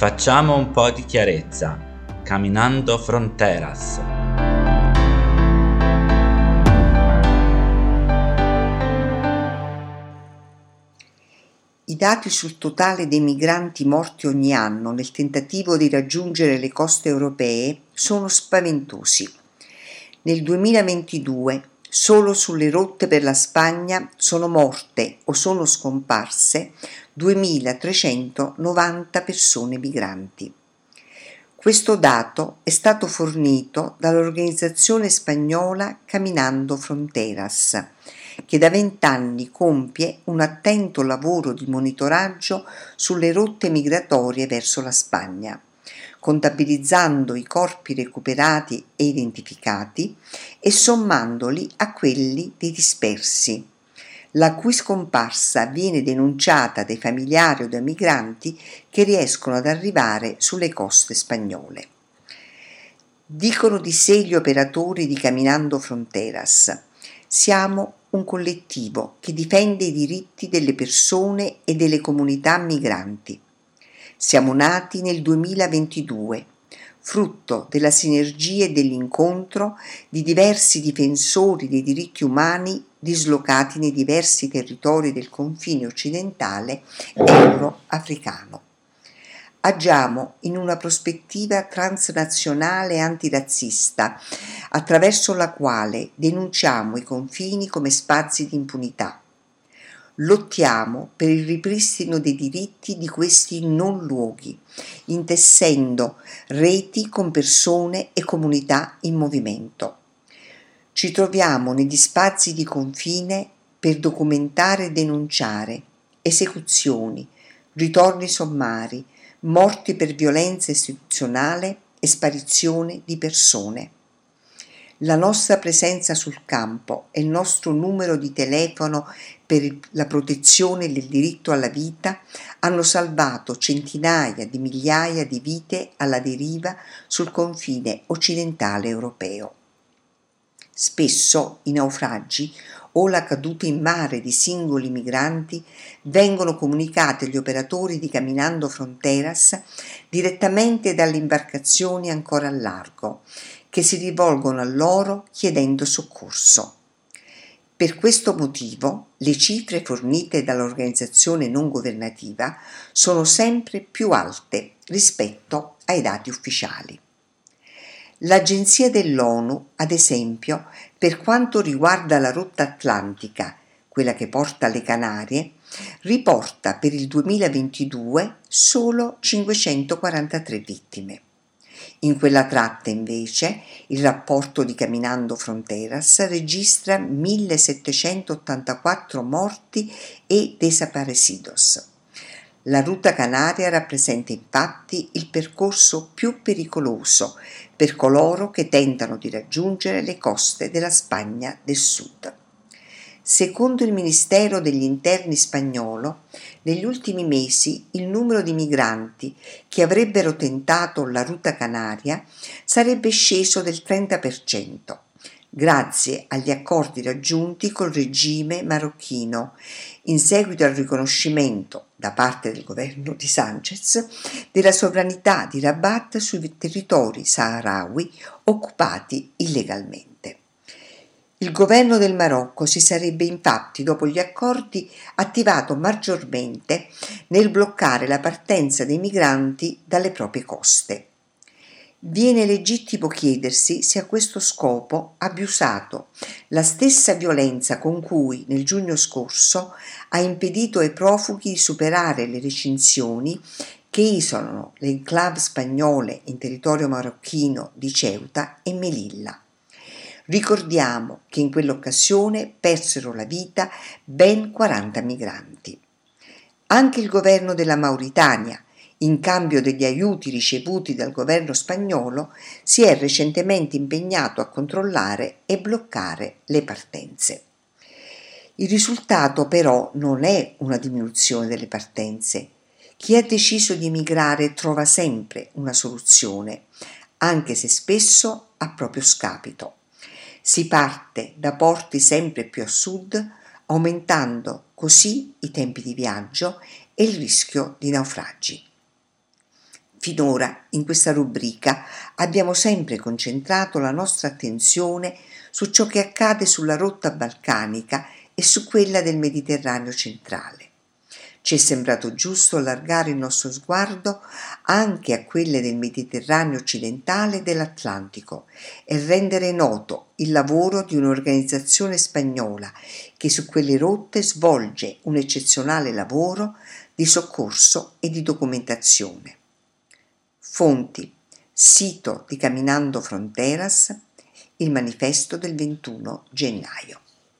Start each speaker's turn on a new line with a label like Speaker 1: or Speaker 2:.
Speaker 1: Facciamo un po' di chiarezza. Caminando Fronteras.
Speaker 2: I dati sul totale dei migranti morti ogni anno nel tentativo di raggiungere le coste europee sono spaventosi. Nel 2022 solo sulle rotte per la Spagna sono morte o sono scomparse 2.390 persone migranti. Questo dato è stato fornito dall'organizzazione spagnola Caminando Fronteras, che da vent'anni compie un attento lavoro di monitoraggio sulle rotte migratorie verso la Spagna, contabilizzando i corpi recuperati e identificati e sommandoli a quelli dei dispersi la cui scomparsa viene denunciata dai familiari o dai migranti che riescono ad arrivare sulle coste spagnole. Dicono di sé gli operatori di Caminando Fronteras. Siamo un collettivo che difende i diritti delle persone e delle comunità migranti. Siamo nati nel 2022 frutto della sinergia e dell'incontro di diversi difensori dei diritti umani dislocati nei diversi territori del confine occidentale euro-africano. Agiamo in una prospettiva transnazionale antirazzista, attraverso la quale denunciamo i confini come spazi di impunità lottiamo per il ripristino dei diritti di questi non luoghi, intessendo reti con persone e comunità in movimento. Ci troviamo negli spazi di confine per documentare e denunciare esecuzioni, ritorni sommari, morti per violenza istituzionale e sparizione di persone. La nostra presenza sul campo e il nostro numero di telefono per la protezione del diritto alla vita hanno salvato centinaia di migliaia di vite alla deriva sul confine occidentale europeo. Spesso i naufragi o la caduta in mare di singoli migranti vengono comunicati agli operatori di Caminando Fronteras direttamente dalle imbarcazioni ancora a largo che si rivolgono a loro chiedendo soccorso. Per questo motivo le cifre fornite dall'organizzazione non governativa sono sempre più alte rispetto ai dati ufficiali. L'Agenzia dell'ONU, ad esempio, per quanto riguarda la rotta atlantica, quella che porta alle Canarie, riporta per il 2022 solo 543 vittime. In quella tratta, invece, il rapporto di Caminando Fronteras registra 1784 morti e desaparecidos. La ruta canaria rappresenta infatti il percorso più pericoloso per coloro che tentano di raggiungere le coste della Spagna del Sud. Secondo il Ministero degli Interni spagnolo, negli ultimi mesi il numero di migranti che avrebbero tentato la ruta canaria sarebbe sceso del 30%, grazie agli accordi raggiunti col regime marocchino, in seguito al riconoscimento da parte del governo di Sanchez della sovranità di Rabat sui territori saharawi occupati illegalmente. Il governo del Marocco si sarebbe infatti, dopo gli accordi, attivato maggiormente nel bloccare la partenza dei migranti dalle proprie coste. Viene legittimo chiedersi se a questo scopo abbia usato la stessa violenza con cui nel giugno scorso ha impedito ai profughi di superare le recinzioni che isolano le enclave spagnole in territorio marocchino di Ceuta e Melilla. Ricordiamo che in quell'occasione persero la vita ben 40 migranti. Anche il governo della Mauritania, in cambio degli aiuti ricevuti dal governo spagnolo, si è recentemente impegnato a controllare e bloccare le partenze. Il risultato però non è una diminuzione delle partenze. Chi ha deciso di emigrare trova sempre una soluzione, anche se spesso a proprio scapito. Si parte da porti sempre più a sud, aumentando così i tempi di viaggio e il rischio di naufragi. Finora, in questa rubrica, abbiamo sempre concentrato la nostra attenzione su ciò che accade sulla rotta balcanica e su quella del Mediterraneo centrale. Ci è sembrato giusto allargare il nostro sguardo anche a quelle del Mediterraneo occidentale e dell'Atlantico e rendere noto il lavoro di un'organizzazione spagnola che su quelle rotte svolge un eccezionale lavoro di soccorso e di documentazione. Fonti. Sito di Caminando Fronteras, il manifesto del 21 gennaio.